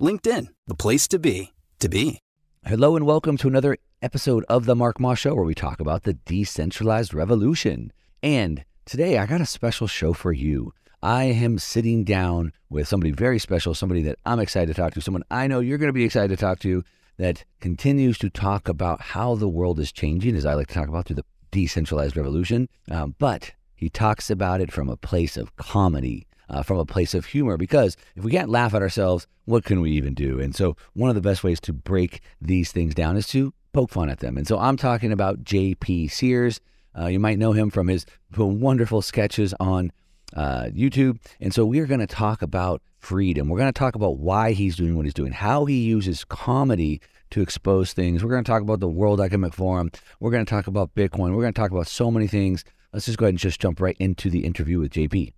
LinkedIn, the place to be, to be. Hello and welcome to another episode of The Mark Moss Show where we talk about the decentralized revolution. And today I got a special show for you. I am sitting down with somebody very special, somebody that I'm excited to talk to, someone I know you're going to be excited to talk to that continues to talk about how the world is changing, as I like to talk about through the decentralized revolution. Um, but he talks about it from a place of comedy, uh, from a place of humor, because if we can't laugh at ourselves, what can we even do? And so, one of the best ways to break these things down is to poke fun at them. And so, I'm talking about J.P. Sears. Uh, you might know him from his wonderful sketches on uh, YouTube. And so, we're going to talk about freedom. We're going to talk about why he's doing what he's doing, how he uses comedy to expose things. We're going to talk about the World Economic Forum. We're going to talk about Bitcoin. We're going to talk about so many things. Let's just go ahead and just jump right into the interview with JP.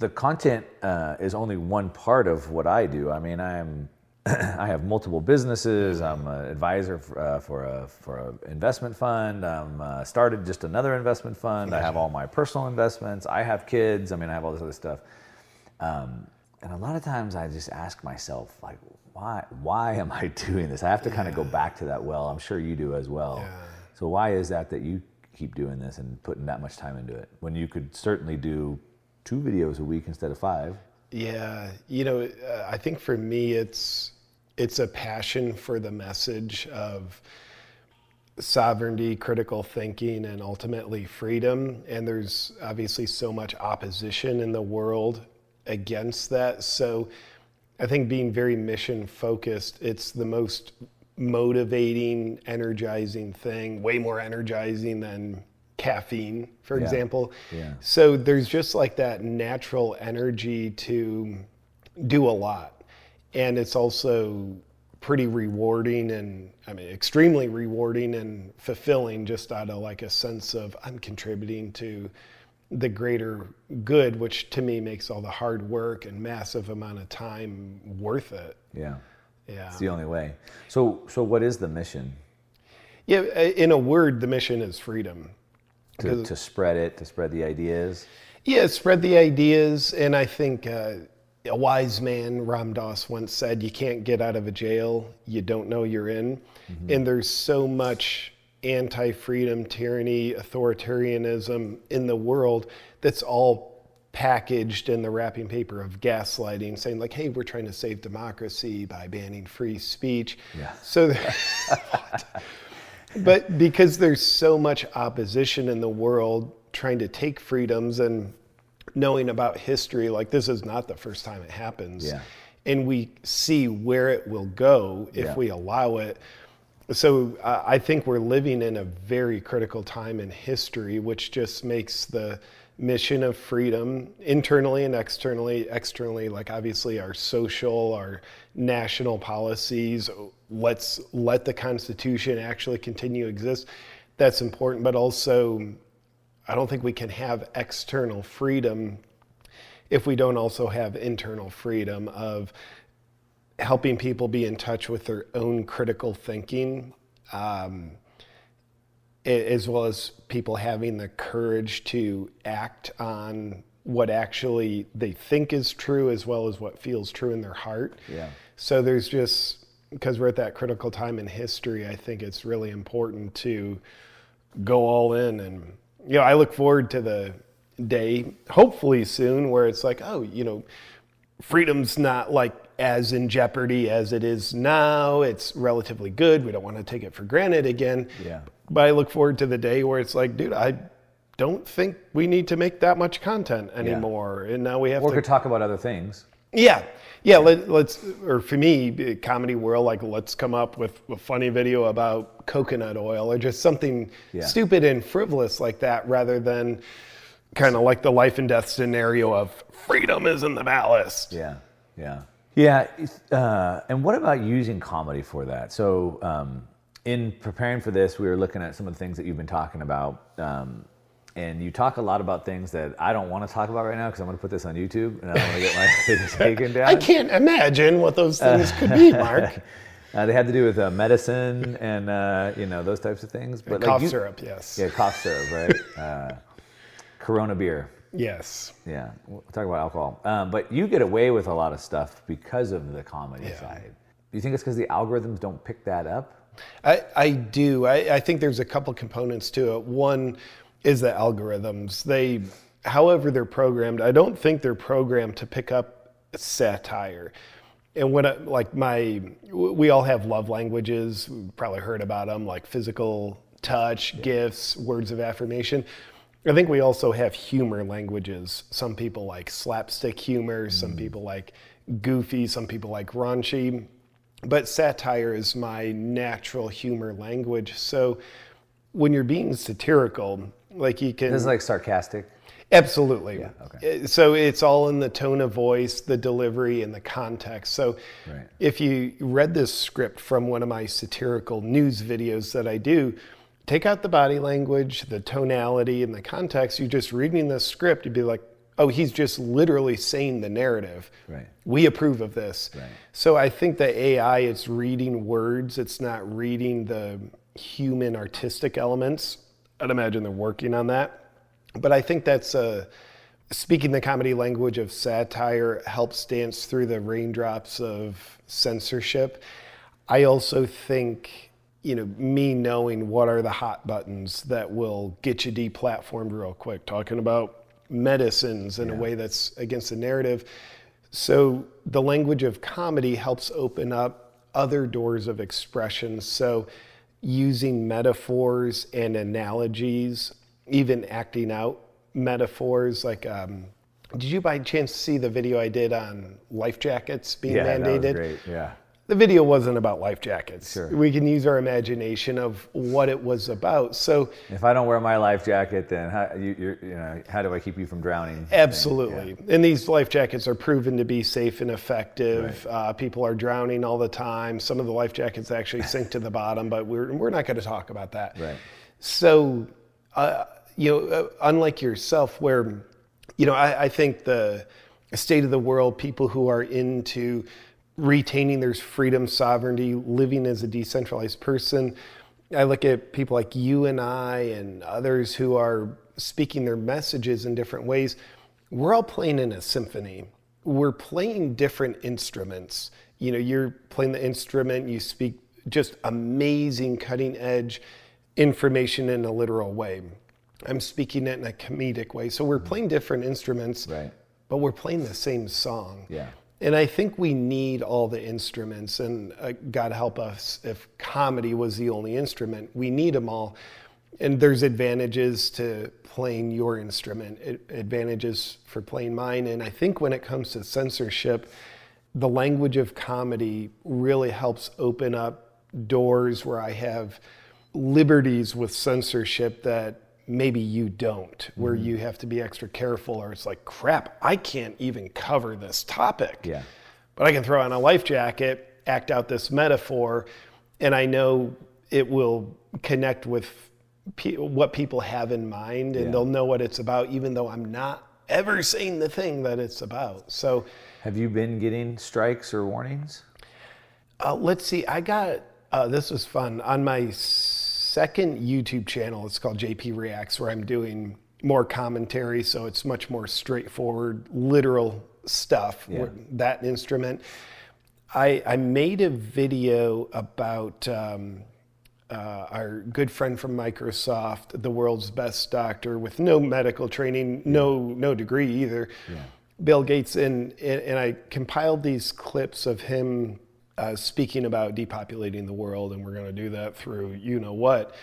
The content uh, is only one part of what I do. I mean, I'm I have multiple businesses. I'm an advisor for, uh, for a for an investment fund. I'm uh, started just another investment fund. I have all my personal investments. I have kids. I mean, I have all this other stuff. Um, and a lot of times, I just ask myself, like, why why am I doing this? I have to kind of go back to that well. I'm sure you do as well. Yeah. So why is that that you keep doing this and putting that much time into it when you could certainly do two videos a week instead of five? Yeah, you know, uh, I think for me, it's it's a passion for the message of sovereignty, critical thinking, and ultimately freedom. And there's obviously so much opposition in the world against that. So I think being very mission focused, it's the most motivating, energizing thing, way more energizing than caffeine, for Yeah. example. Yeah. So there's just like that natural energy to do a lot. And it's also pretty rewarding and I mean extremely rewarding and fulfilling just out of like a sense of I'm contributing to the greater good, which to me makes all the hard work and massive amount of time worth it. Yeah, Yeah. it's the only way. So so what is the mission? Yeah, in a word, the mission is freedom. To, to spread it, to spread the ideas. Yeah, spread the ideas. And I think uh, a wise man, Ram Dass, once said, You can't get out of a jail you don't know you're in. And there's so much anti freedom, tyranny, authoritarianism in the world that's all packaged in the wrapping paper of gaslighting, saying, like, hey, we're trying to save democracy by banning free speech. Yeah. So, but because there's so much opposition in the world trying to take freedoms and knowing about history, like this is not the first time it happens. Yeah. And we see where it will go if Yeah. we allow it. So uh, I think we're living in a very critical time in history, which just makes the mission of freedom internally and externally externally like obviously our social our national policies let's let the constitution actually continue to exist. That's important but also i don't think we can have external freedom if we don't also have internal freedom of helping people be in touch with their own critical thinking. Um, as well as people having the courage to act on what actually they think is true as well as what feels true in their heart. Yeah. So there's just because we're at that critical time in history, I think it's really important to go all in and you know, I look forward to the day hopefully soon where it's like, oh, you know, freedom's not like as in jeopardy as it is now. It's relatively good. We don't want to take it for granted again. Yeah. But I look forward to the day where it's like, dude, I don't think we need to make that much content anymore. And now we have Or to could talk about other things. yeah, yeah. Let, let's, or for me, comedy world, like let's come up with a funny video about coconut oil or just something Yeah. stupid and frivolous like that, rather than kind of like the life and death scenario of freedom is in the ballast. Yeah, yeah, yeah. Uh, and what about using comedy for that? So, um, in preparing for this, we were looking at some of the things that you've been talking about, um, and you talk a lot about things that I don't want to talk about right now because I'm going to put this on YouTube and I don't want to get my videos taken down. I can't imagine what those things could be, Mark. Uh, they had to do with uh, medicine and uh, you know those types of things. But like Cough you- syrup, yes. Yeah, cough syrup, right? uh, Corona beer. Yes. Yeah, we'll talk about alcohol. Um, but you get away with a lot of stuff because of the comedy side. Do you think it's because the algorithms don't pick that up? I, I do. I, I think there's a couple components to it. One is the algorithms. They, however they're programmed, I don't think they're programmed to pick up satire. And when I, like my, we all have love languages. We've probably heard about them, like physical touch, gifts, words of affirmation. I think we also have humor languages. Some people like slapstick humor. Some people like goofy. Some people like raunchy but satire is my natural humor language. So when you're being satirical, like you can This is like sarcastic. absolutely. okay. Uh, So it's all in the tone of voice, the delivery, and the context. So Right. if you read this script from one of my satirical news videos that I do, take out the body language, the tonality, and the context. You're just reading the script, you'd be like, oh, he's just literally saying the narrative. Right. We approve of this. Right. So I think the AI, it's reading words, it's not reading the human artistic elements. I'd imagine they're working on that. But I think that's uh, speaking the comedy language of satire helps dance through the raindrops of censorship. I also think, you know, me knowing what are the hot buttons that will get you deplatformed real quick, talking about medicines in a way that's against the narrative. So the language of comedy helps open up other doors of expression. So using metaphors and analogies, even acting out metaphors, like um, did you by chance see the video I did on life jackets being Yeah, that mandated? was great. Yeah. The video wasn't about life jackets. Sure. We can use our imagination of what it was about. So If I don't wear my life jacket, then how, you, you're, you know, how do I keep you from drowning? Absolutely. And these life jackets are proven to be safe and effective. Uh, people are drowning all the time. Some of the life jackets actually sink to the bottom, but we're, we're not going to talk about that. Right. So, uh, you know, uh, unlike yourself, where, you know, I, I think the state of the world, people who are into retaining their freedom, sovereignty, living as a decentralized person, I look at people like you and I and others who are speaking their messages in different ways. We're all playing in a symphony. We're playing different instruments. You know, you're playing the instrument, you speak just amazing, cutting edge information in a literal way. I'm speaking it in a comedic way. So we're playing different instruments, Right. but we're playing the same song. Yeah. And I think we need all the instruments, and uh, God help us if comedy was the only instrument. We need them all. And there's advantages to playing your instrument, advantages for playing mine. And I think when it comes to censorship, the language of comedy really helps open up doors where I have liberties with censorship that maybe you don't, where you have to be extra careful, or it's like, crap, I can't even cover this topic. Yeah. But I can throw on a life jacket, act out this metaphor, and I know it will connect with pe- what people have in mind, and Yeah. they'll know what it's about, even though I'm not ever saying the thing that it's about. So Have you been getting strikes or warnings? uh, let's see, I got uh, this was fun on my second YouTube channel. It's called JP Reacts, where I'm doing more commentary, so it's much more straightforward, literal stuff. Yeah. That instrument. I, I made a video about um, uh, our good friend from Microsoft, the world's best doctor with no medical training, no no degree either. Bill Gates, and and I compiled these clips of him uh, speaking about depopulating the world, and we're going to do that through you know what.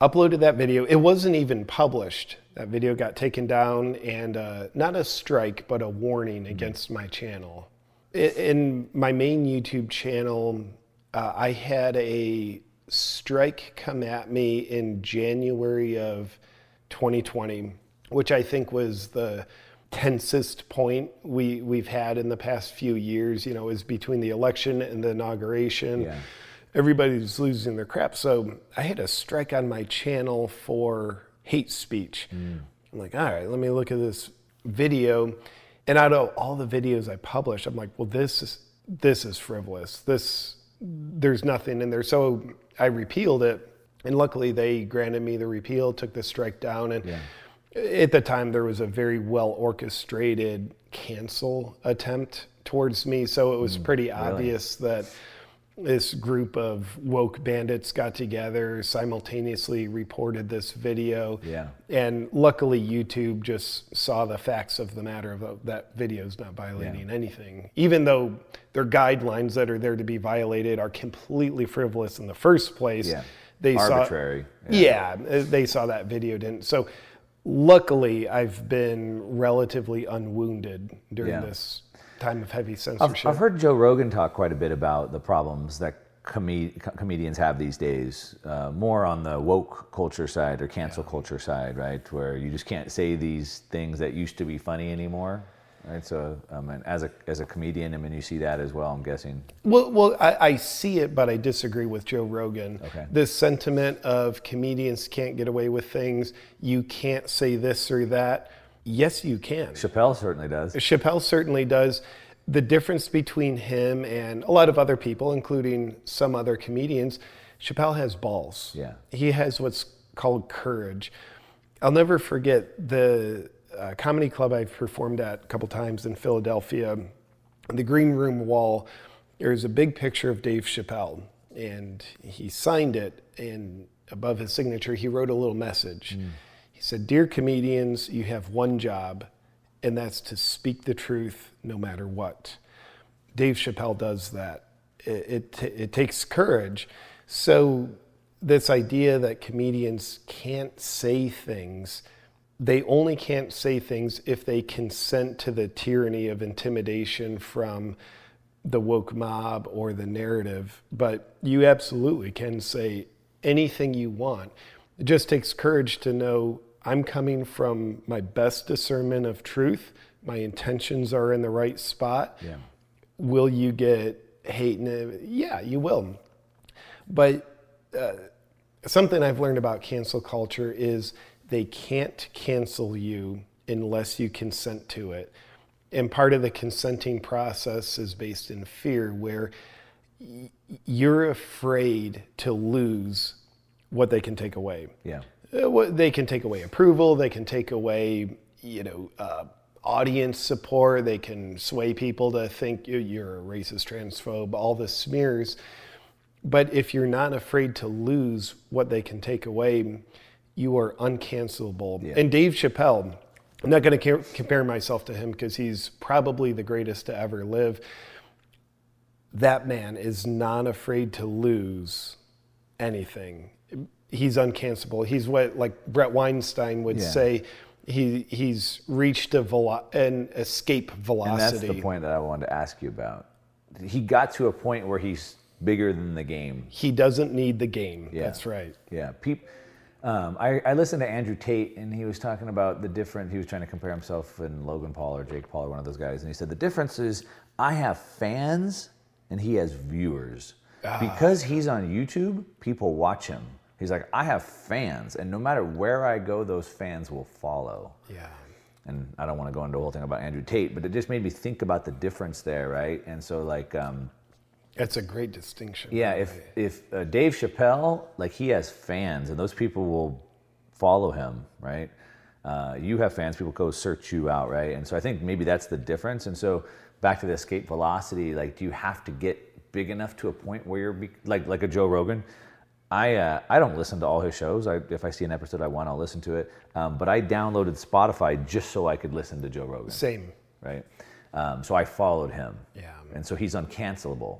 Uploaded that video. It wasn't even published. That video got taken down, and uh, not a strike, but a warning against my channel. In my main YouTube channel, uh, I had a strike come at me in January of 2020, which I think was the tensest point we we've had in the past few years. You know, is between the election and the inauguration. Yeah. Everybody's losing their crap. So I had a strike on my channel for hate speech. Mm. I'm like, all right, let me look at this video. And out of all the videos I published, I'm like, well, this is this is frivolous. This there's nothing in there. So I repealed it, and luckily they granted me the repeal, took the strike down, and at the time there was a very well orchestrated cancel attempt towards me. So it was hmm, pretty obvious that this group of woke bandits got together, simultaneously reported this video. Yeah. And luckily, YouTube just saw the facts of the matter of that video is not violating anything, even though their guidelines that are there to be violated are completely frivolous in the first place. Yeah. They Arbitrary. Saw, yeah, uh, they saw that video didn't. So, luckily, I've been relatively unwounded during Yeah. this time of heavy I've, censorship. I've heard Joe Rogan talk quite a bit about the problems that come- co- comedians have these days, uh, more on the woke culture side or cancel culture side, right? Where you just can't say these things that used to be funny anymore, right? So, um, mean, as a as a comedian, I mean, you see that as well. I'm guessing. Well, well, I, I see it, but I disagree with Joe Rogan. Okay. This sentiment of comedians can't get away with things, you can't say this or that. Yes, you can. Chappelle certainly does. Chappelle certainly does. The difference between him and a lot of other people, including some other comedians, Chappelle has balls. Yeah. He has what's called courage. I'll never forget the uh, comedy club I've performed at a couple times in Philadelphia. On the green room wall, there's a big picture of Dave Chappelle, and he signed it. And above his signature, he wrote a little message. He said, Dear comedians, you have one job, and that's to speak the truth no matter what. Dave Chappelle does that. It, it, it takes courage. So, this idea that comedians can't say things, they only can't say things if they consent to the tyranny of intimidation from the woke mob or the narrative. But you absolutely can say anything you want. It just takes courage to know I'm coming from my best discernment of truth. My intentions are in the right spot. Yeah. Will you get hate? Yeah, you will. But uh, something I've learned about cancel culture is they can't cancel you unless you consent to it. And part of the consenting process is based in fear, where you're afraid to lose what they can take away. Yeah. Uh, what- They can take away approval. They can take away, you know, uh, audience support. They can sway people to think you're a racist, transphobe, all the smears. But if you're not afraid to lose what they can take away, you are uncancelable. And Dave Chappelle, I'm not going to compare myself to him because he's probably the greatest to ever live. That man is not afraid to lose anything. He's uncancelable. He's what like Bret Weinstein would Yeah. say. He he's reached a velo- an escape velocity. And that's the point that I wanted to ask you about. He got to a point where he's bigger than the game. He doesn't need the game. Yeah. That's right. Yeah. Peop, um, I, I listened to Andrew Tate, and he was talking about the different. He was trying to compare himself and Logan Paul or Jake Paul or one of those guys, and he said the difference is I have fans and he has viewers. Because he's on YouTube, people watch him. He's like, I have fans, and no matter where I go, those fans will follow. Yeah. and I don't want to go into the whole thing about Andrew Tate, but it just made me think about the difference there, right? And so, like, um, That's a great distinction. yeah, if if uh, Dave Chappelle, like, he has fans, and those people will follow him, right? Uh, you have fans, people go search you out, right? And so I think maybe that's the difference. And so back to the escape velocity, like, do you have to get big enough to a point where you're be- like like a Joe Rogan? I uh, I don't listen to all his shows. I, if I see an episode I want, I'll listen to it. Um, but I downloaded Spotify just so I could listen to Joe Rogan. Same. right? Um, so I followed him. Yeah. And so he's uncancelable.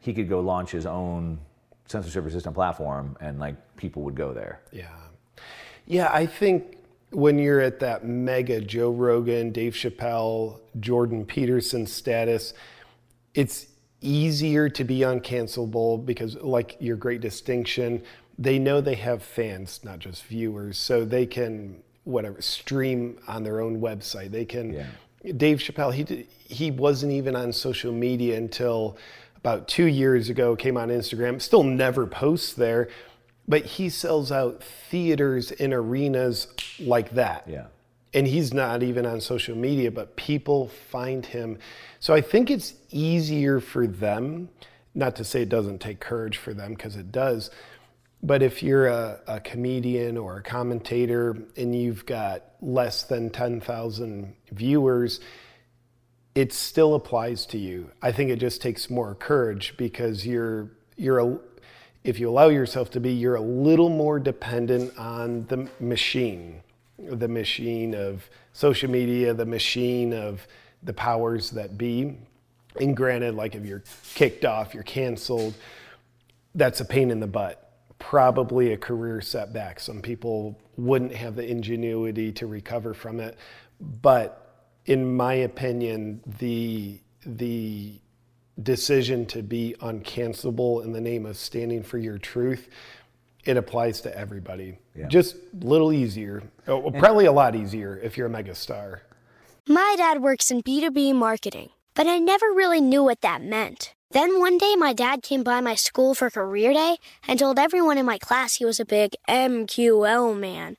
He could go launch his own censorship resistant platform and like people would go there. Yeah. Yeah, I think when you're at that mega Joe Rogan, Dave Chappelle, Jordan Peterson status, it's easier to be uncancelable because, like your great distinction, they know they have fans, not just viewers, so they can whatever stream on their own website. They can. Yeah. Dave Chappelle, he he wasn't even on social media until about two years ago. Came on Instagram, still never posts there, but he sells out theaters and arenas like that. Yeah. And he's not even on social media, but people find him. So I think it's easier for them, not to say it doesn't take courage for them, because it does. But if you're a, a comedian or a commentator and you've got less than 10,000 viewers, it still applies to you. I think it just takes more courage because you're you're a, if you allow yourself to be, you're a little more dependent on the machine, the machine of social media, the machine of the powers that be. And granted, like if you're kicked off, you're canceled, that's a pain in the butt. Probably a career setback. Some people wouldn't have the ingenuity to recover from it. But in my opinion, the the decision to be uncancelable in the name of standing for your truth, it applies to everybody. Yeah. Just a little easier, oh, probably a lot easier if you're a megastar. My dad works in B2B marketing, but I never really knew what that meant. Then one day, my dad came by my school for career day and told everyone in my class he was a big MQL man.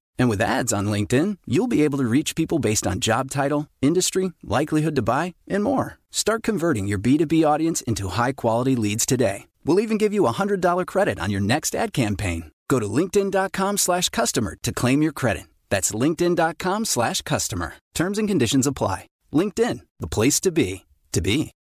And with ads on LinkedIn, you'll be able to reach people based on job title, industry, likelihood to buy, and more. Start converting your B2B audience into high quality leads today. We'll even give you a $100 credit on your next ad campaign. Go to linkedin.com slash customer to claim your credit. That's linkedin.com slash customer. Terms and conditions apply. LinkedIn, the place to be, to be.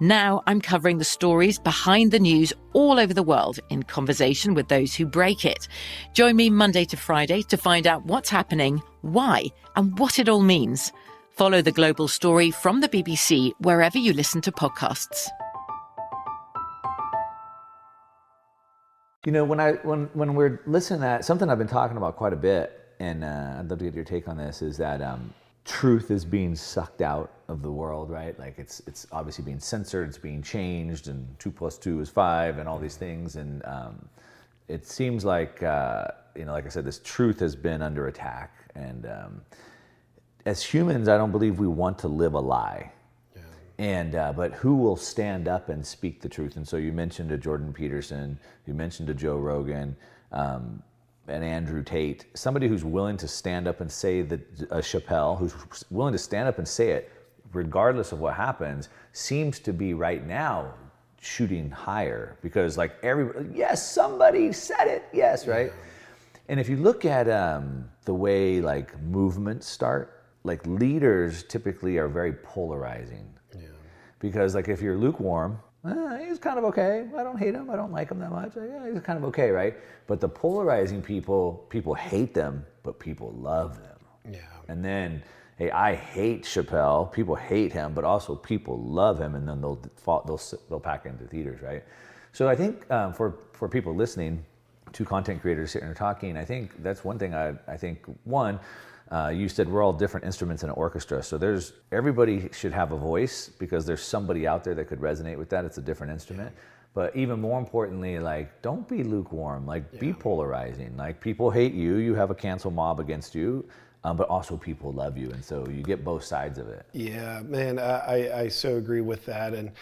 Now I'm covering the stories behind the news all over the world in conversation with those who break it. Join me Monday to Friday to find out what's happening, why, and what it all means. Follow the global story from the BBC wherever you listen to podcasts. You know, when I when when we're listening to that, something I've been talking about quite a bit, and uh, I'd love to get your take on this, is that um, truth is being sucked out of the world, right? Like it's it's obviously being censored, it's being changed, and two plus two is five, and all these things, and um, it seems like uh, you know, like I said, this truth has been under attack, and um, as humans, I don't believe we want to live a lie. And uh, but who will stand up and speak the truth? And so you mentioned a Jordan Peterson, you mentioned a Joe Rogan, um, and Andrew Tate, somebody who's willing to stand up and say that a Chappelle, who's willing to stand up and say it, regardless of what happens, seems to be right now shooting higher because like every yes somebody said it. Yes right? And if you look at um, the way like movements start like leaders typically are very polarizing. Yeah. because like if you're lukewarm eh, he's kind of okay i don't hate him i don't like him that much Like, yeah, he's kind of okay right but the polarizing people people hate them but people love them Yeah. and then hey, I hate Chappelle. People hate him, but also people love him, and then they'll they'll they'll pack into theaters, right? So I think um, for for people listening, two content creators sitting here talking, I think that's one thing. I I think one. Uh, you said we're all different instruments in an orchestra, so there's everybody should have a voice because there's somebody out there that could resonate with that. It's a different instrument. Yeah. But even more importantly, like don't be lukewarm. Like yeah. be polarizing. Like people hate you. You have a cancel mob against you. Um, but also people love you, and so you get both sides of it. Yeah, man, I, I so agree with that, and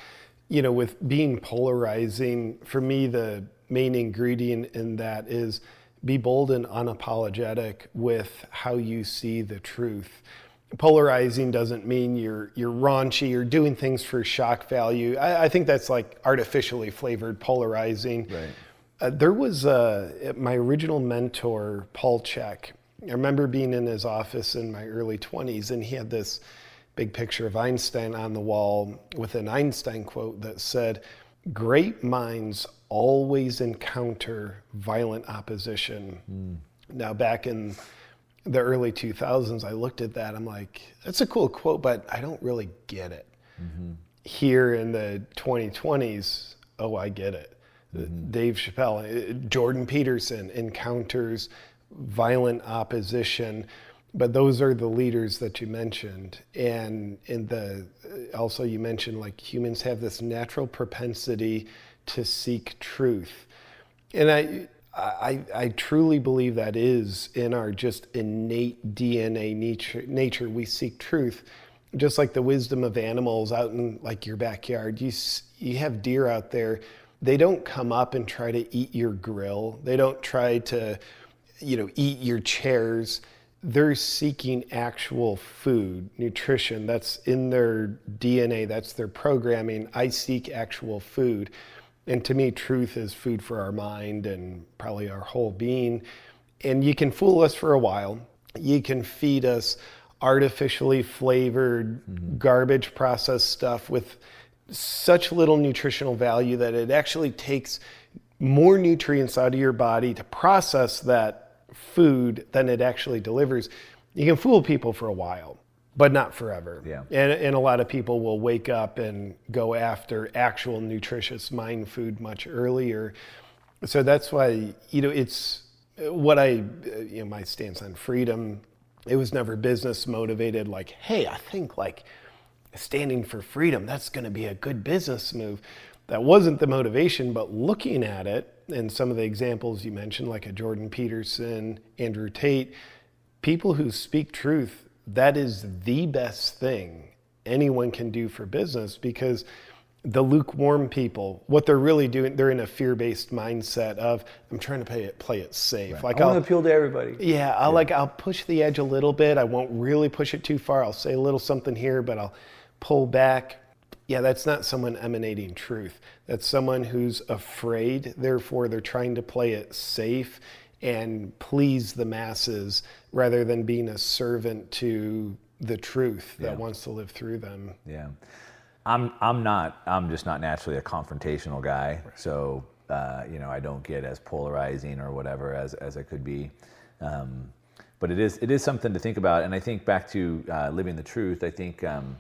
you know, with being polarizing, for me, the main ingredient in that is be bold and unapologetic with how you see the truth polarizing doesn't mean you're you're raunchy or doing things for shock value. I, I think that's like artificially flavored polarizing. Right. Uh, there was uh, my original mentor, Paul Chek. I remember being in his office in my early 20s, and he had this big picture of Einstein on the wall with an Einstein quote that said, Great minds always encounter violent opposition. Mm. Now, back in the early 2000s, I looked at that. I'm like, that's a cool quote, but I don't really get it. Mm-hmm. Here in the 2020s, oh, I get it. Mm-hmm. Dave Chappelle, uh, Jordan Peterson encounters violent opposition, but those are the leaders that you mentioned. And in the uh, also you mentioned like humans have this natural propensity to seek truth. And I I, I truly believe that is in our just innate DNA nature, nature. We seek truth, just like the wisdom of animals out in like your backyard. You you have deer out there. They don't come up and try to eat your grill. They don't try to, you know, eat your chairs. They're seeking actual food, nutrition. That's in their DNA. That's their programming. I seek actual food. And to me, truth is food for our mind and probably our whole being. And you can fool us for a while. You can feed us artificially flavored, mm-hmm. garbage processed stuff with such little nutritional value that it actually takes more nutrients out of your body to process that food than it actually delivers. You can fool people for a while but not forever. Yeah. And, and a lot of people will wake up and go after actual nutritious mind food much earlier. So that's why, you know, it's what I, you know, my stance on freedom, it was never business motivated, like, hey, I think like standing for freedom, that's going to be a good business move. That wasn't the motivation, but looking at it and some of the examples you mentioned, like a Jordan Peterson, Andrew Tate, people who speak truth that is the best thing anyone can do for business because the lukewarm people, what they're really doing, they're in a fear-based mindset of I'm trying to play it, play it safe. Right. Like I want to appeal to everybody. Yeah, I'll yeah. like I'll push the edge a little bit. I won't really push it too far. I'll say a little something here, but I'll pull back. Yeah, that's not someone emanating truth. That's someone who's afraid. Therefore, they're trying to play it safe and please the masses rather than being a servant to the truth that yeah. wants to live through them. Yeah. I'm I'm not I'm just not naturally a confrontational guy. Right. So uh, you know I don't get as polarizing or whatever as as I could be. Um, but it is it is something to think about. And I think back to uh, living the truth. I think um,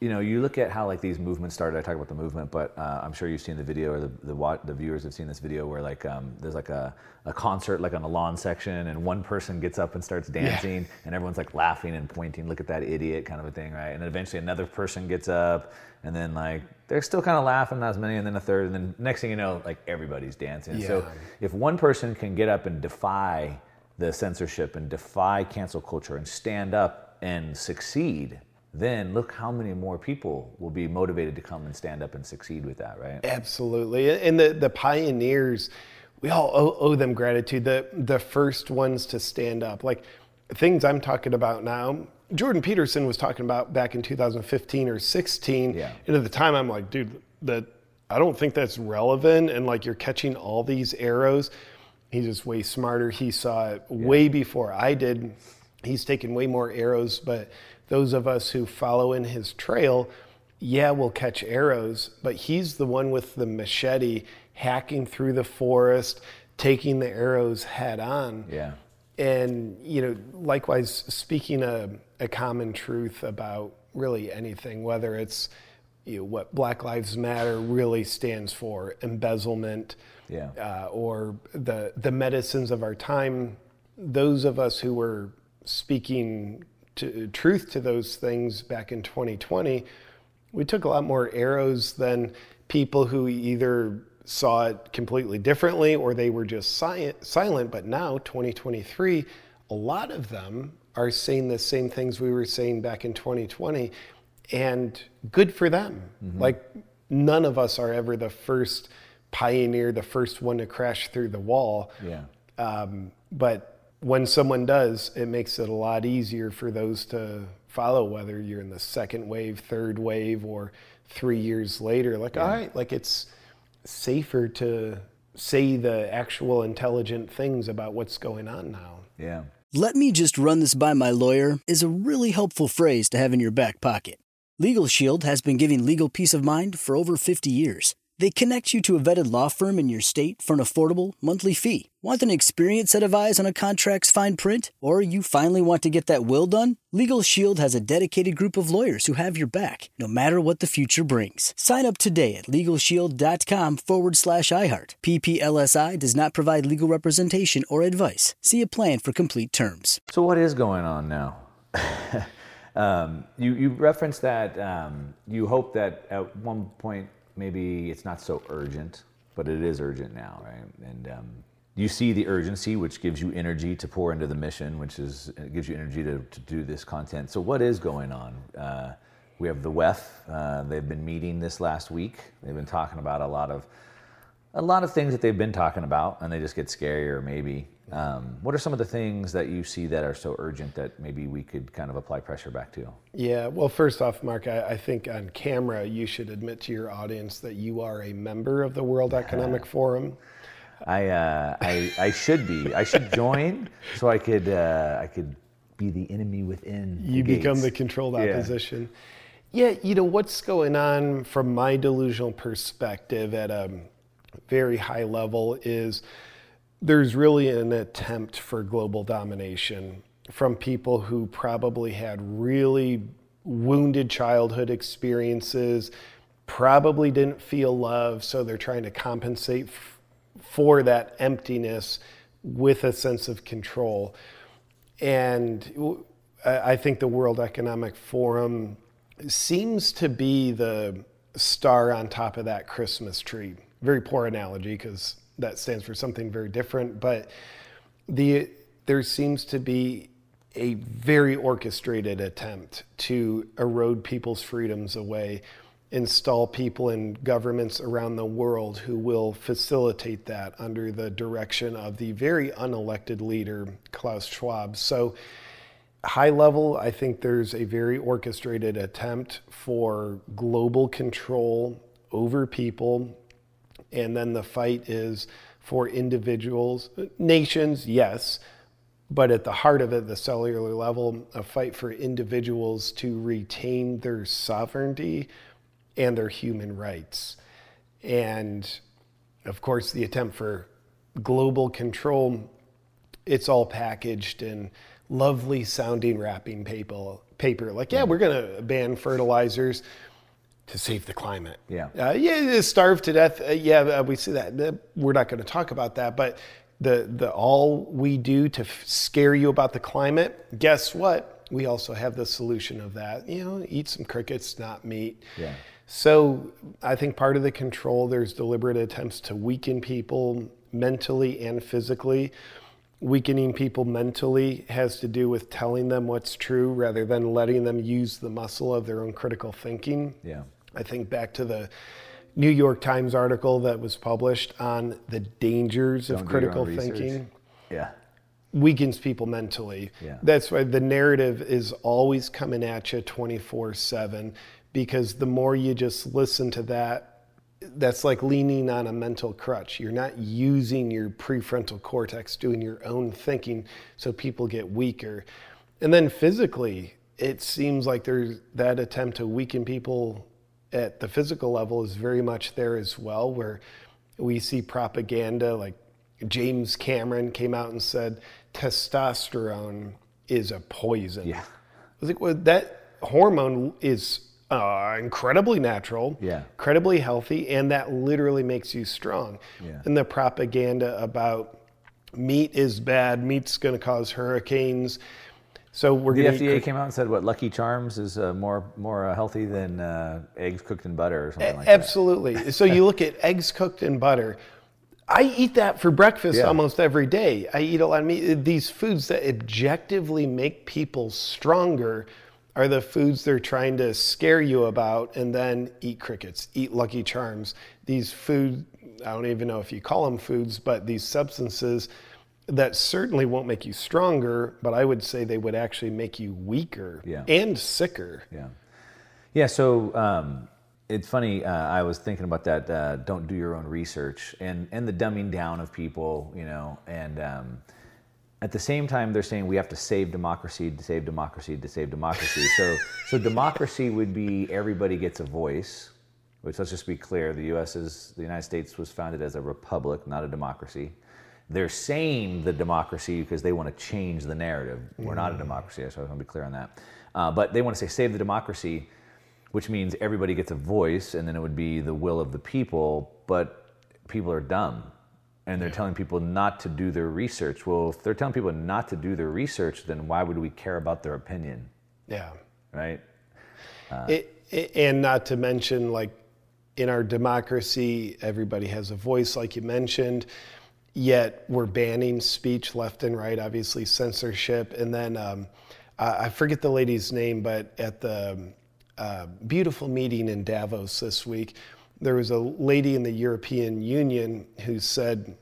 you know, you look at how like these movements started. I talk about the movement, but uh, I'm sure you've seen the video or the the, the viewers have seen this video where like um, there's like a, a concert like on a lawn section, and one person gets up and starts dancing, yeah. and everyone's like laughing and pointing, look at that idiot, kind of a thing, right? And then eventually another person gets up, and then like they're still kind of laughing, not as many, and then a third, and then next thing you know, like everybody's dancing. Yeah. So if one person can get up and defy the censorship and defy cancel culture and stand up and succeed then look how many more people will be motivated to come and stand up and succeed with that, right? Absolutely. And the, the pioneers, we all owe, owe them gratitude. The, the first ones to stand up. Like things I'm talking about now, Jordan Peterson was talking about back in 2015 or 16. Yeah. And at the time, I'm like, dude, that I don't think that's relevant. And like you're catching all these arrows. He's just way smarter. He saw it yeah. way before I did. He's taken way more arrows, but those of us who follow in his trail, yeah, we'll catch arrows, but he's the one with the machete hacking through the forest, taking the arrows head on. Yeah. And, you know, likewise, speaking a, a common truth about really anything, whether it's you know, what Black Lives Matter really stands for, embezzlement, Yeah. uh, or the the medicines of our time. Those of us who were speaking to, truth to those things back in 2020, we took a lot more arrows than people who either saw it completely differently or they were just si- silent. But now, 2023, a lot of them are saying the same things we were saying back in 2020, and good for them. Like, none of us are ever the first pioneer, the first one to crash through the wall. Yeah. Um, but when someone does, it makes it a lot easier for those to follow, whether you're in the second wave, third wave, or three years later. Like, all right, like it's safer to say the actual intelligent things about what's going on now. Yeah. Let me just run this by my lawyer is a really helpful phrase to have in your back pocket. Legal Shield has been giving legal peace of mind for over 50 years. They connect you to a vetted law firm in your state for an affordable monthly fee. Want an experienced set of eyes on a contract's fine print? Or you finally want to get that will done? Legal Shield has a dedicated group of lawyers who have your back, no matter what the future brings. Sign up today at LegalShield.com forward slash iHeart. PPLSI does not provide legal representation or advice. See a plan for complete terms. So what is going on now? um, you you referenced that um, you hope that at one point maybe it's not so urgent, but it is urgent now, right? And um, you see the urgency, which gives you energy to pour into the mission, which is it gives you energy to, to do this content. So what is going on? Uh, we have the WEF. Uh, they've been meeting this last week. They've been talking about a lot of a lot of things that they've been talking about, and they just get scarier, maybe. Um, what are some of the things that you see that are so urgent that maybe we could kind of apply pressure back to? Yeah, well, first off, Mark, I, I think on camera you should admit to your audience that you are a member of the World Economic Forum. I, uh, I, I should be. I should join so I could, uh, I could be the enemy within. You the become the controlled Yeah. opposition. Yeah, you know, what's going on from my delusional perspective at a very high level is there's really an attempt for global domination from people who probably had really wounded childhood experiences, probably didn't feel love, so they're trying to compensate f- for that emptiness with a sense of control. And I think the World Economic Forum seems to be the star on top of that Christmas tree. Very poor analogy because that stands for something very different, but the there seems to be a very orchestrated attempt to erode people's freedoms away, install people in governments around the world who will facilitate that under the direction of the very unelected leader, Klaus Schwab. So, high level, I think there's a very orchestrated attempt for global control over people. And then the fight is for individuals, nations, yes, but at the heart of it, the cellular level, a fight for individuals to retain their sovereignty and their human rights. And of course, the attempt for global control, it's all packaged in lovely sounding wrapping paper. Paper like, yeah, mm-hmm. we're going to ban fertilizers to save the climate. Yeah. Uh, yeah, starve to death. Uh, yeah, uh, we see that. Uh, We're not going to talk about that, but the the all we do to f- scare you about the climate. Guess what? We also have the solution of that. You know, eat some crickets, not meat. Yeah. So I think part of the control there's deliberate attempts to weaken people mentally and physically. Weakening people mentally has to do with telling them what's true rather than letting them use the muscle of their own critical thinking. Yeah. I think back to the New York Times article that was published on the dangers Don't of critical thinking Yeah. weakens people mentally. Yeah. That's why the narrative is always coming at you 24 7 because the more you just listen to that, that's like leaning on a mental crutch. You're not using your prefrontal cortex, doing your own thinking, so people get weaker. And then physically, it seems like there's that attempt to weaken people at the physical level is very much there as well, where we see propaganda like James Cameron came out and said testosterone is a poison. Yeah. I was like, well, that hormone is uh, incredibly natural, Yeah. incredibly healthy, and that literally makes you strong. Yeah. And the propaganda about meat is bad, meat's going to cause hurricanes. So we're The FDA came out and said what Lucky Charms is uh, more more uh, healthy than uh, eggs cooked in butter or something like that. Absolutely. so you look at eggs cooked in butter. I eat that for breakfast Yeah. almost every day. I eat a lot of meat. These foods that objectively make people stronger are the foods they're trying to scare you about and then eat crickets, eat Lucky Charms. These food, I don't even know if you call them foods, but these substances that certainly won't make you stronger, but I would say they would actually make you weaker Yeah. and sicker. Yeah. Yeah. So um, it's funny. Uh, I was thinking about that. Uh, don't do your own research and and the dumbing down of people. You know, and um, at the same time, they're saying we have to save democracy, to save democracy, to save democracy. so so democracy would be everybody gets a voice. Which let's just be clear: the U.S. is the United States was founded as a republic, not a democracy. They're saying the democracy because they want to change the narrative. We're not a democracy, so I want to be clear on that. Uh, but they want to say save the democracy, which means everybody gets a voice, and then it would be the will of the people. But people are dumb, and they're telling people not to do their research. Well, if they're telling people not to do their research, then why would we care about their opinion, Yeah. right? It, it- and not to mention, like in our democracy, everybody has a voice, like you mentioned. Yet we're banning speech left and right, obviously censorship. And then um, I I forget the lady's name, but at the uh, beautiful meeting in Davos this week, there was a lady in the European Union who said,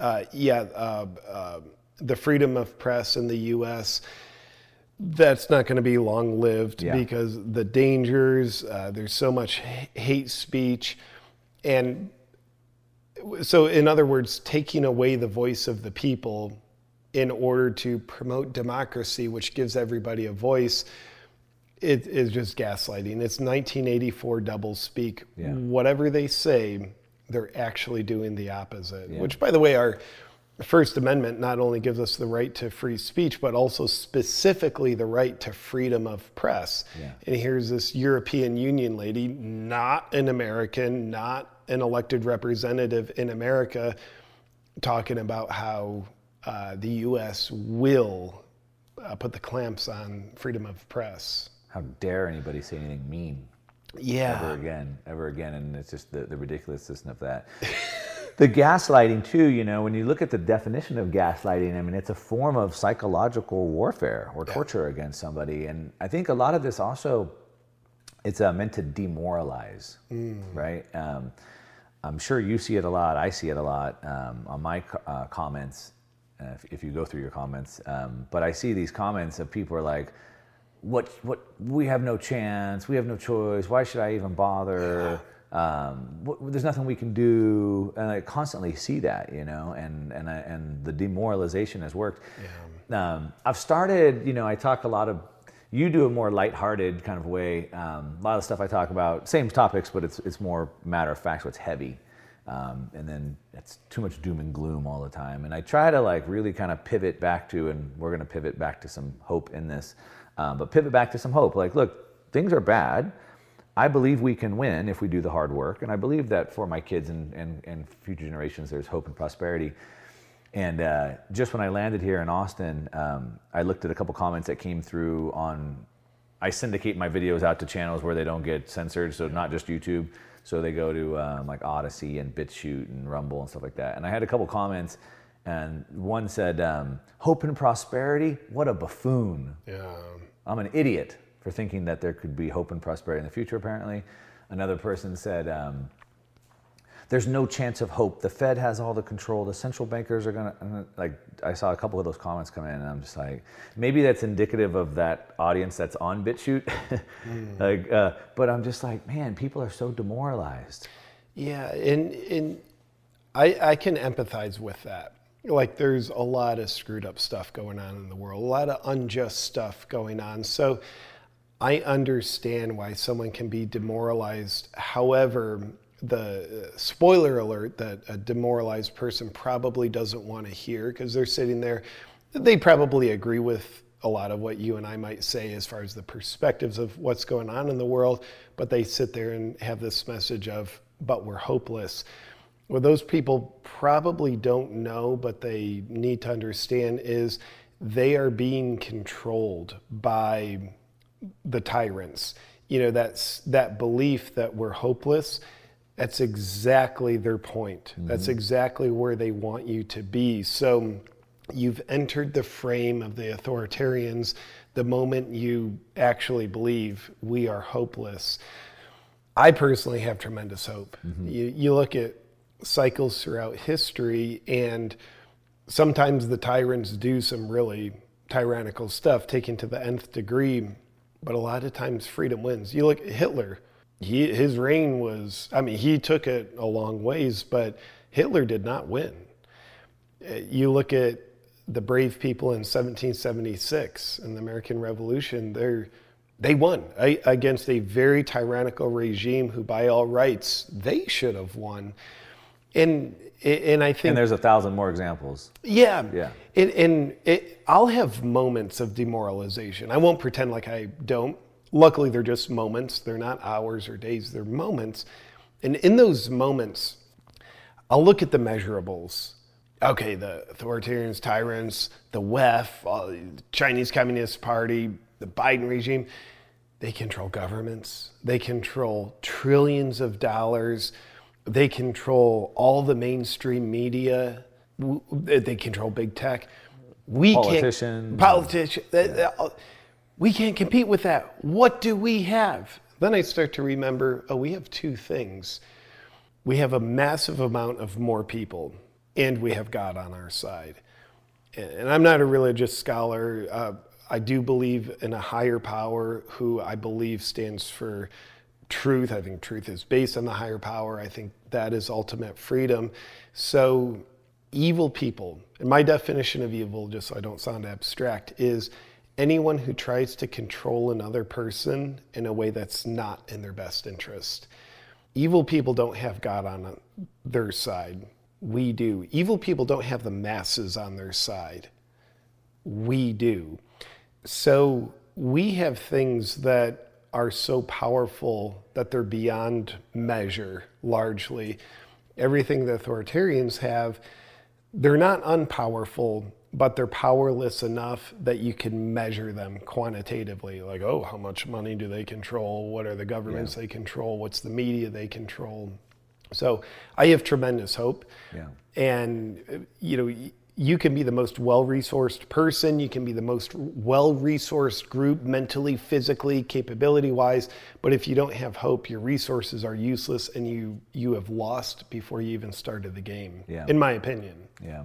uh, "Yeah, uh, uh, the freedom of press in the U.S." that's not going to be long lived Yeah. because the dangers, uh, there's so much hate speech. And so, in other words, taking away the voice of the people in order to promote democracy, which gives everybody a voice, it is just gaslighting. It's 1984 double speak. Yeah. Whatever they say, they're actually doing the opposite. Which, by the way, our First Amendment not only gives us the right to free speech, but also specifically the right to freedom of press. Yeah. And here's this European Union lady, not an American, not an elected representative in America, talking about how uh, the U.S. will uh, put the clamps on freedom of press. How dare anybody say anything mean? Yeah. ever again, ever again, and it's just the, the ridiculousness of that. the gaslighting too, you know, when you look at the definition of gaslighting, I mean, it's a form of psychological warfare or torture against somebody, and I think a lot of this also, it's uh, meant to demoralize, right? Um, I'm sure you see it a lot. I see it a lot um, on my uh, comments. Uh, if, if you go through your comments, um, but I see these comments of people are like, "What? What? We have no chance. We have no choice. Why should I even bother? Um, what, there's nothing we can do." And I constantly see that, you know, and and I, and the demoralization has worked. Um, I've started, you know, I talk a lot of. You do a more lighthearted kind of way. Um, a lot of stuff I talk about, same topics, but it's it's more matter of fact, so it's heavy. Um, and then it's too much doom and gloom all the time. And I try to like really kind of pivot back to, and we're going to pivot back to some hope in this, um, but pivot back to some hope. Like, look, things are bad. I believe we can win if we do the hard work, and I believe that for my kids and, and, and future generations, there's hope and prosperity. And uh, just when I landed here in Austin, um, I looked at a couple comments that came through on. I syndicate my videos out to channels where they don't get censored, so not just YouTube. So they go to um, like Odysee and BitChute and Rumble and stuff like that. And I had a couple comments, and one said, um, "Hope and prosperity? What a buffoon! Yeah. I'm an idiot for thinking that there could be hope and prosperity in the future." Apparently, another person said. There's no chance of hope. The Fed has all the control. The central bankers are gonna and, like. I saw a couple of those comments come in, and I'm just like, maybe that's indicative of that audience that's on BitChute. like, uh, but I'm just like, man, people are so demoralized. Yeah, and and I I can empathize with that. Like there's a lot of screwed up stuff going on in the world, a lot of unjust stuff going on. So I understand why someone can be demoralized. However, the uh, spoiler alert that a demoralized person probably doesn't want to hear because they're sitting there, they probably agree with a lot of what you and I might say as far as the perspectives of what's going on in the world, but they sit there and have this message of, but we're hopeless. What those people probably don't know, but they need to understand is they are being controlled by the tyrants. You know, that's that belief that we're hopeless. That's exactly their point. Mm-hmm. That's exactly where they want you to be. So you've entered the frame of the authoritarians the moment you actually believe we are hopeless. I personally have tremendous hope. Mm-hmm. You, you look at cycles throughout history, and sometimes the tyrants do some really tyrannical stuff, taken to the nth degree, but a lot of times freedom wins. You look at Hitler, he, his reign was, I mean, he took it a long ways, but Hitler did not win. Uh, you look at the brave people in 1776 in the American Revolution, they they won against a very tyrannical regime who, by all rights, they should have won. And and I think and there's a thousand more examples. Yeah, yeah. And, and it, I'll have moments of demoralization. I won't pretend like I don't. Luckily, they're just moments. They're not hours or days. They're moments. And in those moments, I'll look at the measurables. Okay, the authoritarians, tyrants, the WEF, uh, the Chinese Communist Party, the Biden regime, they control governments. They control trillions of dollars they control all the mainstream media. They control big tech. We politicians. Can't, politicians. Yeah. We can't compete with that. What do we have? Then I start to remember oh, we have two things. We have a massive amount of more people, and we have God on our side. And I'm not a religious scholar. Uh, I do believe in a higher power who I believe stands for truth. I think truth is based on the higher power. I think that is ultimate freedom. So, evil people, and my definition of evil, just so I don't sound abstract, is anyone who tries to control another person in a way that's not in their best interest. Evil people don't have God on their side. We do. Evil people don't have the masses on their side. We do. So we have things that are so powerful that they're beyond measure largely. Everything the authoritarians have, they're not unpowerful, but they're powerless enough that you can measure them quantitatively. Like, oh, how much money do they control? What are the governments yeah. they control? What's the media they control? So I have tremendous hope. Yeah. And, you know, you can be the most well resourced person, you can be the most well resourced group mentally, physically, capability wise, but if you don't have hope, your resources are useless and you you have lost before you even started the game. Yeah. In my opinion. Yeah.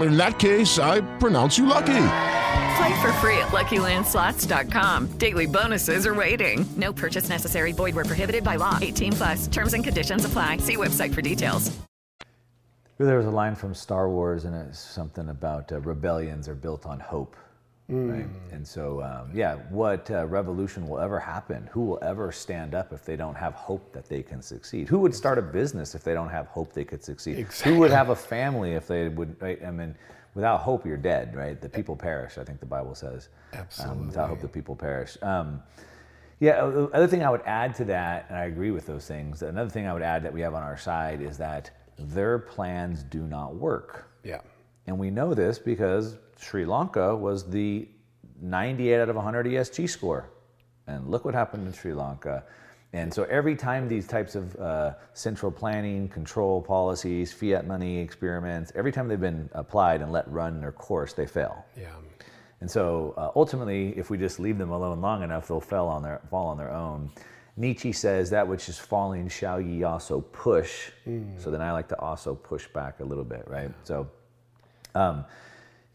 in that case, I pronounce you lucky. Play for free at LuckyLandSlots.com. Daily bonuses are waiting. No purchase necessary. Void were prohibited by law. 18 plus. Terms and conditions apply. See website for details. There was a line from Star Wars, and it's something about uh, rebellions are built on hope. Right? And so, um, yeah, what uh, revolution will ever happen? Who will ever stand up if they don't have hope that they can succeed? Who would start a business if they don't have hope they could succeed? Who would have a family if they would? Right? I mean, without hope, you're dead, right? The people perish. I think the Bible says. Absolutely. Um, without hope, the people perish. Um, yeah. The other thing I would add to that, and I agree with those things. Another thing I would add that we have on our side is that their plans do not work. Yeah. And we know this because Sri Lanka was the 98 out of 100 ESG score. And look what happened in Sri Lanka. And so every time these types of uh, central planning, control policies, fiat money experiments, every time they've been applied and let run their course, they fail. Yeah. And so uh, ultimately, if we just leave them alone long enough, they'll fall on their, fall on their own. Nietzsche says, That which is falling shall ye also push. So then I like to also push back a little bit, right? So um,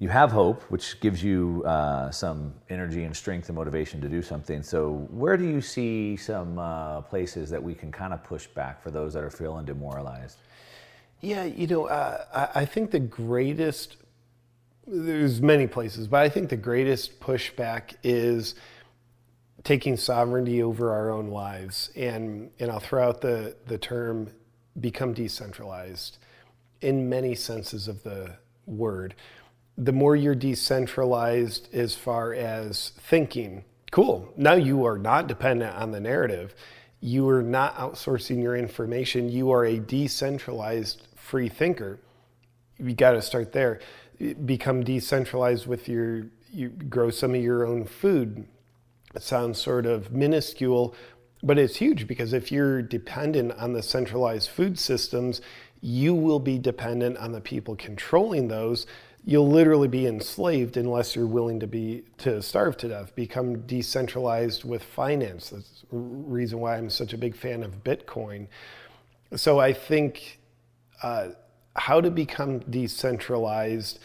you have hope, which gives you uh, some energy and strength and motivation to do something. So, where do you see some uh, places that we can kind of push back for those that are feeling demoralized? Yeah, you know, uh, I think the greatest, there's many places, but I think the greatest pushback is taking sovereignty over our own lives. And, and I'll throw out the, the term become decentralized in many senses of the word. The more you're decentralized as far as thinking, cool, now you are not dependent on the narrative. You are not outsourcing your information. You are a decentralized free thinker. You got to start there. Become decentralized with your, you grow some of your own food. It sounds sort of minuscule, but it's huge because if you're dependent on the centralized food systems, you will be dependent on the people controlling those. You'll literally be enslaved unless you're willing to be to starve to death. Become decentralized with finance. That's the reason why I'm such a big fan of Bitcoin. So I think uh, how to become decentralized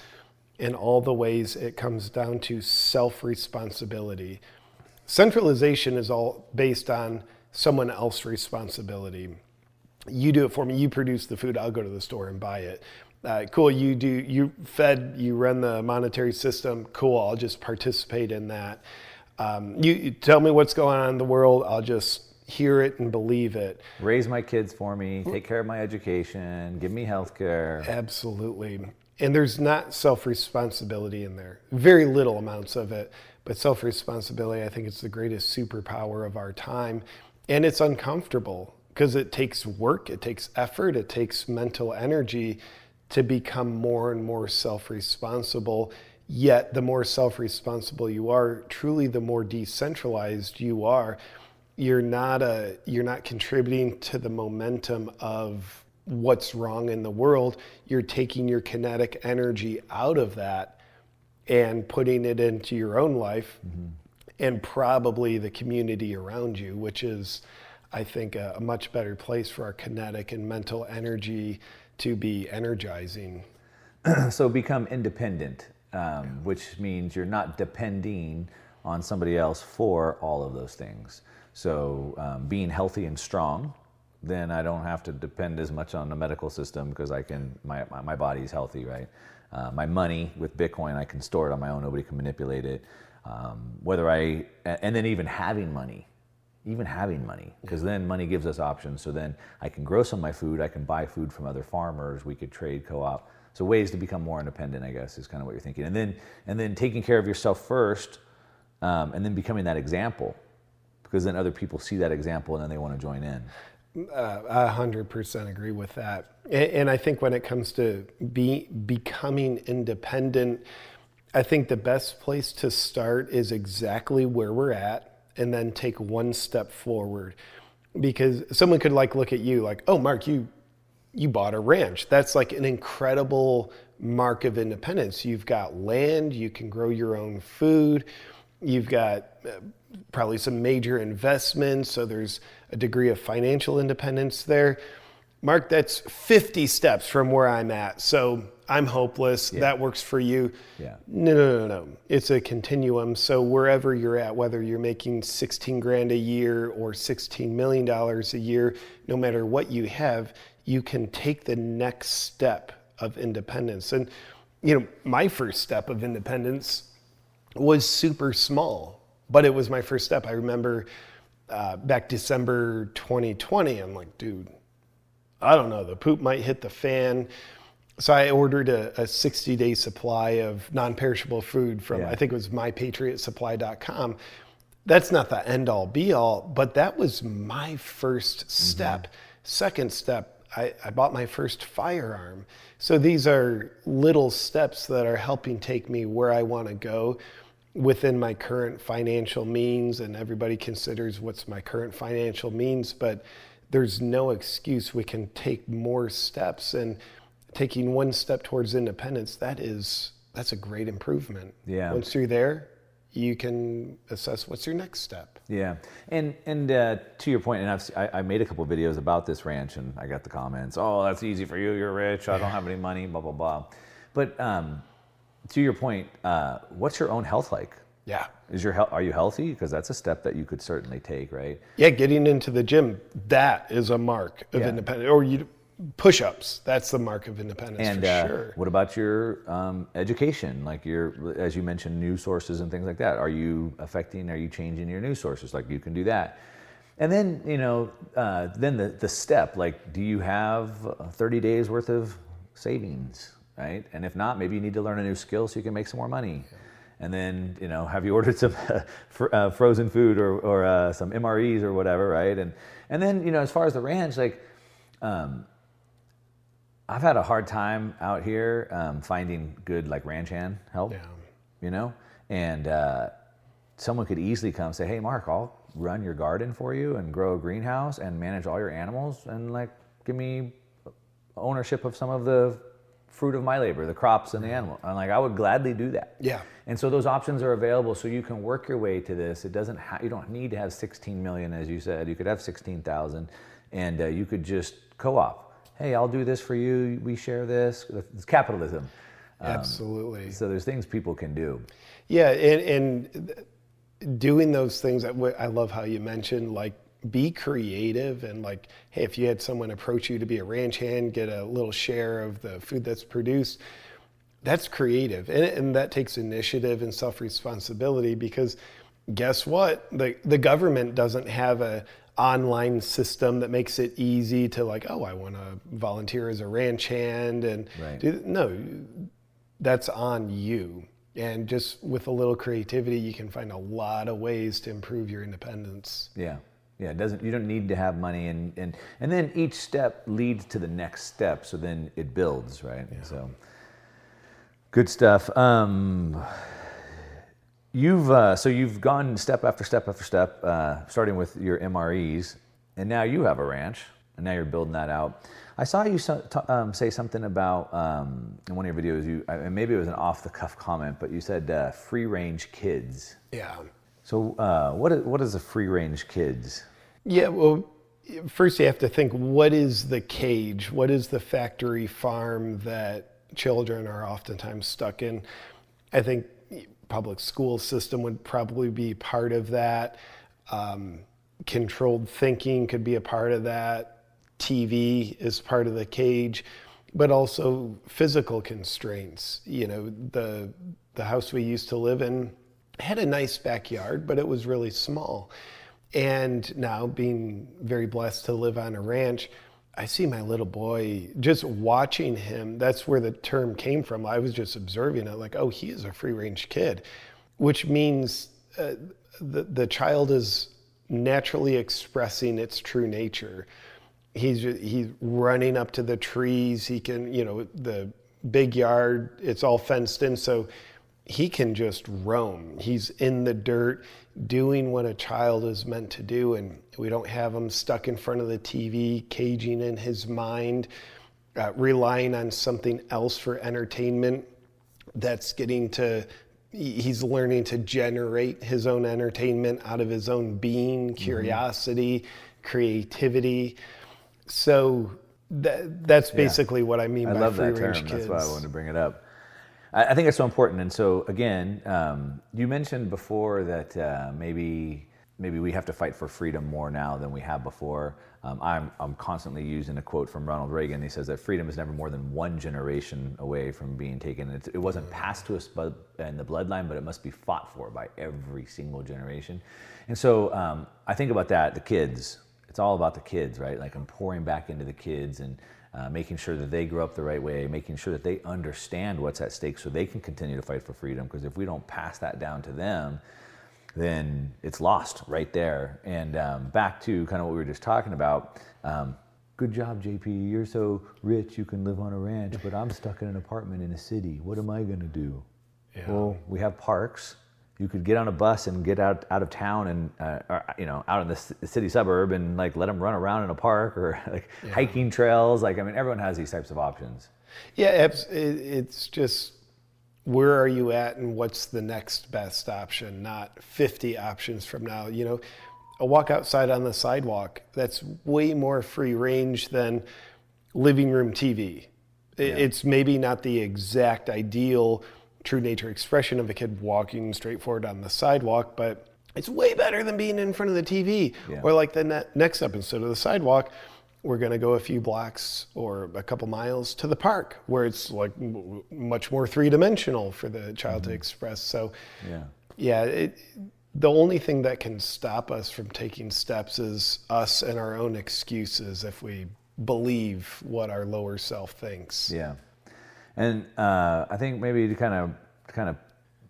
in all the ways it comes down to self responsibility. Centralization is all based on someone else's responsibility. You do it for me, you produce the food, I'll go to the store and buy it. Uh, cool, you do, you fed, you run the monetary system, cool, I'll just participate in that. Um, you, you tell me what's going on in the world, I'll just hear it and believe it. Raise my kids for me, take care of my education, give me health care. Absolutely. And there's not self responsibility in there, very little amounts of it. But self responsibility, I think it's the greatest superpower of our time. And it's uncomfortable because it takes work, it takes effort, it takes mental energy to become more and more self responsible. Yet, the more self responsible you are, truly the more decentralized you are. You're not, a, you're not contributing to the momentum of what's wrong in the world. You're taking your kinetic energy out of that and putting it into your own life mm-hmm. and probably the community around you, which is, I think, a, a much better place for our kinetic and mental energy to be energizing. so become independent, um, which means you're not depending on somebody else for all of those things. So um, being healthy and strong, then I don't have to depend as much on the medical system because I can my my, my body's healthy, right? Uh, my money with Bitcoin, I can store it on my own. Nobody can manipulate it. Um, whether I and then even having money, even having money, because then money gives us options. So then I can grow some of my food. I can buy food from other farmers. We could trade co-op. So ways to become more independent, I guess, is kind of what you're thinking. And then and then taking care of yourself first, um, and then becoming that example, because then other people see that example and then they want to join in. Uh, a hundred percent agree with that. And, and I think when it comes to be becoming independent, I think the best place to start is exactly where we're at, and then take one step forward. Because someone could like look at you like, oh, Mark, you you bought a ranch. That's like an incredible mark of independence. You've got land, you can grow your own food, you've got uh, probably some major investments, so there's a degree of financial independence there. Mark, that's 50 steps from where I'm at. So I'm hopeless. That works for you. Yeah. No, no, no, no. It's a continuum. So wherever you're at, whether you're making 16 grand a year or 16 million dollars a year, no matter what you have, you can take the next step of independence. And you know, my first step of independence was super small, but it was my first step. I remember uh, back December 2020, I'm like, dude, I don't know, the poop might hit the fan. So I ordered a, a 60 day supply of non perishable food from, Yeah. I think it was mypatriotsupply.com. That's not the end all be all, but that was my 1st mm-hmm. step. Second step, I, I bought my first firearm. So these are little steps that are helping take me where I want to go within my current financial means. And everybody considers what's my current financial means, but there's no excuse we can take more steps. And taking one step towards independence, that is, that's a great improvement. Yeah. Once you're there, you can assess what's your next step. Yeah, and and uh, to your point, and I've, si I made a couple of videos about this ranch, and I got the comments. Oh, that's easy for you. You're rich. I don't have any money. Blah blah blah. But um, to your point, uh, what's your own health like? Yeah. Is your health? Are you healthy? Because that's a step that you could certainly take, right? Yeah, getting into the gym, that is a mark of Yeah. independence. Or you push-ups, that's the mark of independence And for uh, sure. what about your um, education? Like your, as you mentioned, news sources and things like that. Are you affecting? Are you changing your news sources? Like you can do that. And then you know, uh, then the the step. Like, do you have uh, 30 days worth of savings? Right. And if not, maybe you need to learn a new skill so you can make some more money. And then you know, have you ordered some fr- uh, frozen food or or uh, some MREs or whatever? Right. And and then you know, as far as the ranch, like. Um, I've had a hard time out here um, finding good like ranch hand help. You know, and uh, someone could easily come say, "Hey, Mark, I'll run your garden for you and grow a greenhouse and manage all your animals and like give me ownership of some of the fruit of my labor, the crops and the animal." I'm like, I would gladly do that. Yeah. And so those options are available, so you can work your way to this. It doesn't. Ha- you don't need to have 16 million, as you said. You could have 16,000, and uh, you could just co-op. Hey, I'll do this for you. We share this. It's capitalism. Um, Absolutely. So there's things people can do. Yeah, and, and doing those things, I love how you mentioned, like be creative and like, hey, if you had someone approach you to be a ranch hand, get a little share of the food that's produced, that's creative. And, and that takes initiative and self responsibility because guess what? The, the government doesn't have a online system that makes it easy to like, oh, I want to volunteer as a ranch hand and Right. do, no, that's on you. And just with a little creativity, you can find a lot of ways to improve your independence. Yeah. Yeah, it doesn't you don't need to have money and and and then each step leads to the next step, so then it builds, right? So good stuff. Um you've uh, so you've gone step after step after step, uh, starting with your MREs, and now you have a ranch, and now you're building that out. I saw you so, t- um, say something about um, in one of your videos. You and maybe it was an off the cuff comment, but you said uh, free range kids. Yeah. So uh, what is, what is a free range kids? Yeah, well, first you have to think what is the cage? What is the factory farm that children are oftentimes stuck in? I think public school system would probably be part of that. Um, controlled thinking could be a part of that. TV is part of the cage, but also physical constraints. You know, the the house we used to live in had a nice backyard, but it was really small. And now, being very blessed to live on a ranch, I see my little boy just watching him. That's where the term came from. I was just observing it, like, oh, he is a free range kid, which means uh, the, the child is naturally expressing its true nature. He's, he's running up to the trees. He can, you know, the big yard, it's all fenced in. So he can just roam. He's in the dirt doing what a child is meant to do. And we don't have him stuck in front of the TV, caging in his mind, uh, relying on something else for entertainment that's getting to, he's learning to generate his own entertainment out of his own being, curiosity, creativity. So that, that's Yeah. basically what I mean I by love free that range term. kids. That's why I wanted to bring it up. I, I think it's so important. And so again, um, you mentioned before that uh, maybe maybe we have to fight for freedom more now than we have before. Um, I'm, I'm constantly using a quote from Ronald Reagan. He says that freedom is never more than one generation away from being taken. It, it wasn't passed to us by, in the bloodline, but it must be fought for by every single generation. And so um, I think about that, the kids. It's all about the kids, right? Like I'm pouring back into the kids and uh, making sure that they grow up the right way, making sure that they understand what's at stake so they can continue to fight for freedom. Because if we don't pass that down to them, then it's lost right there. And um, back to kind of what we were just talking about. Um, good job, JP. You're so rich you can live on a ranch, but I'm stuck in an apartment in a city. What am I going to do? Yeah. Well, we have parks. You could get on a bus and get out out of town and uh, or, you know out in the city suburb and like let them run around in a park or like yeah. hiking trails. Like I mean, everyone has these types of options. Yeah, it's, just where are you at and what's the next best option, not 50 options from now. You know, a walk outside on the sidewalk, that's way more free range than living room TV. Yeah. It's maybe not the exact ideal true nature expression of a kid walking straight forward on the sidewalk, but it's way better than being in front of the TV yeah. or like the ne- next episode of the sidewalk we're going to go a few blocks or a couple miles to the park where it's like much more three dimensional for the child mm-hmm. to express. So, yeah, yeah. It, the only thing that can stop us from taking steps is us and our own excuses if we believe what our lower self thinks. Yeah, and uh, I think maybe to kind of kind of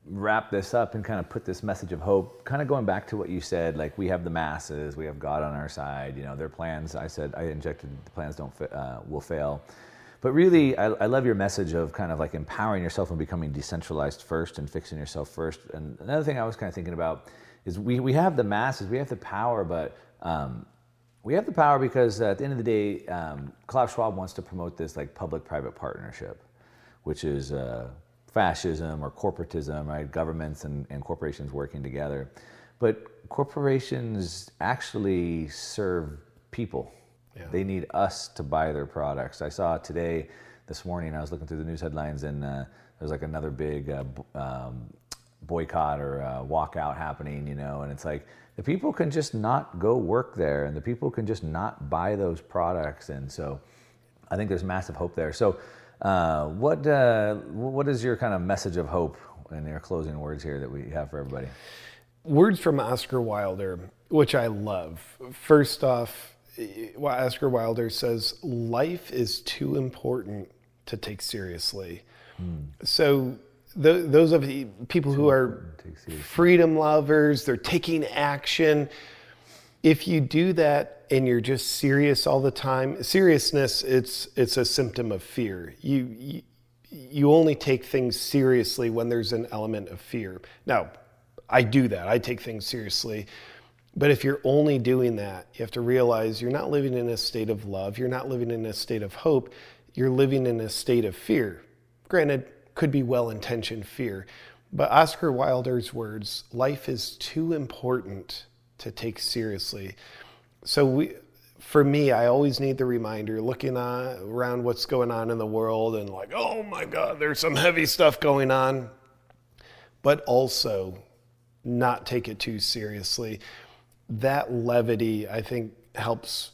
wrap this up and kind of put this message of hope, kind of going back to what you said, like we have the masses, we have God on our side. You know, their plans. I said I injected the plans don't uh, will fail. But really, I, I, love your message of kind of like empowering yourself and becoming decentralized first and fixing yourself first. And another thing I was kind of thinking about is we, we have the masses, we have the power, but um, we have the power because at the end of the day, um, Klaus Schwab wants to promote this like public-private partnership, which is uh, fascism or corporatism, right? Governments and, and corporations working together. But corporations actually serve people. Yeah. They need us to buy their products. I saw today, this morning, I was looking through the news headlines, and uh, there's like another big uh, um, boycott or uh, walkout happening, you know, and it's like the people can just not go work there, and the people can just not buy those products, and so I think there's massive hope there. So uh, what uh, what is your kind of message of hope in your closing words here that we have for everybody? Words from Oscar Wilder, which I love. First off, Oscar Wilder says, "Life is too important to take seriously." Hmm. So those of the people who are freedom lovers, they're taking action. If you do that and you're just serious all the time, seriousness it's it's a symptom of fear. You, you you only take things seriously when there's an element of fear. Now, I do that. I take things seriously. But if you're only doing that, you have to realize you're not living in a state of love. You're not living in a state of hope. You're living in a state of fear. Granted, could be well intentioned fear. But Oscar Wilder's words life is too important to take seriously so we, for me, I always need the reminder looking on, around what's going on in the world and like, oh my God, there's some heavy stuff going on. But also not take it too seriously. That levity, I think, helps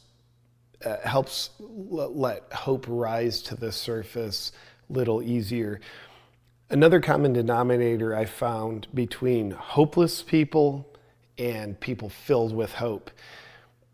uh, helps l- let hope rise to the surface a little easier. Another common denominator I found between hopeless people and people filled with hope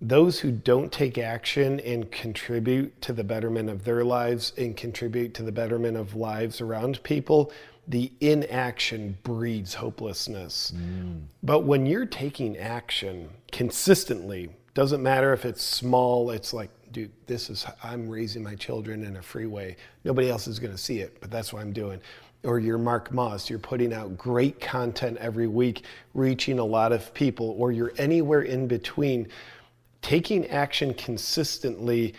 those who don't take action and contribute to the betterment of their lives and contribute to the betterment of lives around people, the inaction breeds hopelessness. Mm. But when you're taking action consistently, doesn't matter if it's small, it's like, dude, this is, I'm raising my children in a freeway. Nobody else is going to see it, but that's what I'm doing. Or you're Mark Moss, you're putting out great content every week, reaching a lot of people, or you're anywhere in between taking action consistently,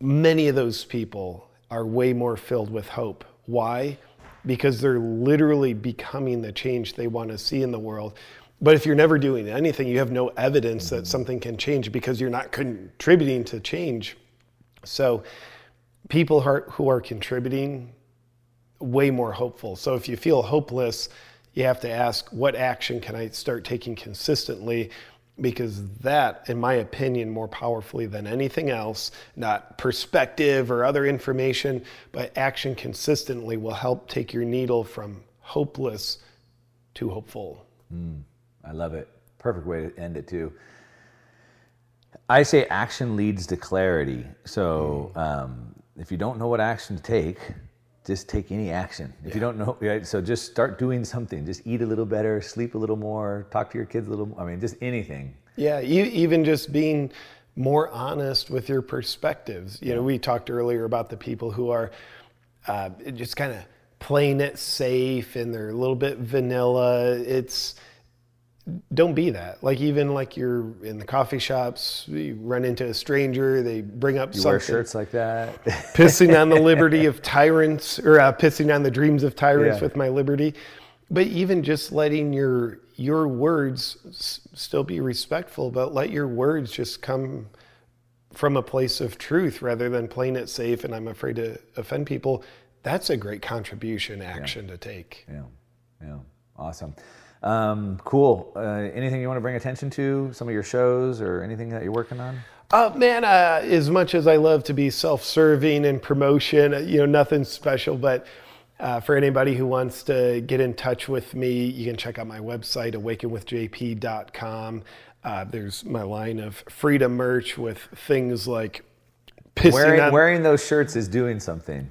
many of those people are way more filled with hope. Why? Because they're literally becoming the change they want to see in the world. But if you're never doing anything, you have no evidence that something can change because you're not contributing to change. So, people who are, who are contributing, way more hopeful. So, if you feel hopeless, you have to ask, what action can I start taking consistently? because that, in my opinion, more powerfully than anything else, not perspective or other information, but action consistently will help take your needle from hopeless to hopeful. Mm, I love it. Perfect way to end it, too. I say action leads to clarity. So um, if you don't know what action to take, just take any action. If yeah. you don't know, right? So just start doing something. Just eat a little better, sleep a little more, talk to your kids a little. More. I mean, just anything. Yeah, even just being more honest with your perspectives. You know, we talked earlier about the people who are uh, just kind of playing it safe and they're a little bit vanilla. It's don't be that. Like even like you're in the coffee shops, you run into a stranger, they bring up you something. wear shirts like that, pissing on the liberty of tyrants, or uh, pissing on the dreams of tyrants yeah. with my liberty. But even just letting your your words s- still be respectful, but let your words just come from a place of truth rather than playing it safe. And I'm afraid to offend people. That's a great contribution action yeah. to take. Yeah, yeah, awesome. Um, cool. Uh, anything you want to bring attention to? Some of your shows or anything that you're working on? Uh, man, uh, as much as I love to be self-serving and promotion, uh, you know, nothing special. But uh, for anybody who wants to get in touch with me, you can check out my website, awakenwithjp.com. Uh, there's my line of freedom merch with things like wearing, on... wearing those shirts is doing something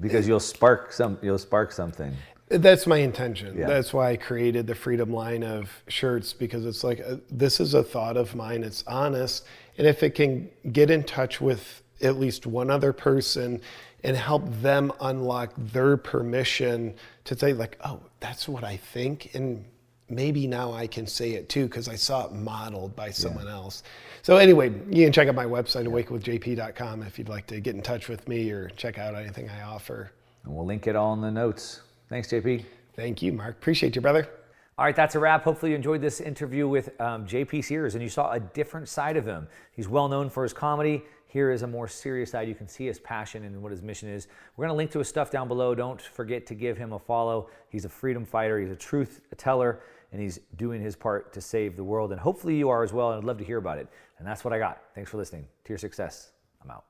because you'll spark some. You'll spark something. That's my intention. Yeah. That's why I created the Freedom line of shirts because it's like a, uh, this is a thought of mine. It's honest, and if it can get in touch with at least one other person and help them unlock their permission to say like, oh, that's what I think, and maybe now I can say it too because I saw it modeled by someone yeah. else. So anyway, you can check out my website yeah. awakenwithjp.com if you'd like to get in touch with me or check out anything I offer. And we'll link it all in the notes. Thanks, JP. Thank you, Mark. Appreciate you, brother. All right, that's a wrap. Hopefully, you enjoyed this interview with um, JP Sears and you saw a different side of him. He's well known for his comedy. Here is a more serious side. You can see his passion and what his mission is. We're going to link to his stuff down below. Don't forget to give him a follow. He's a freedom fighter, he's a truth teller, and he's doing his part to save the world. And hopefully, you are as well. And I'd love to hear about it. And that's what I got. Thanks for listening. To your success. I'm out.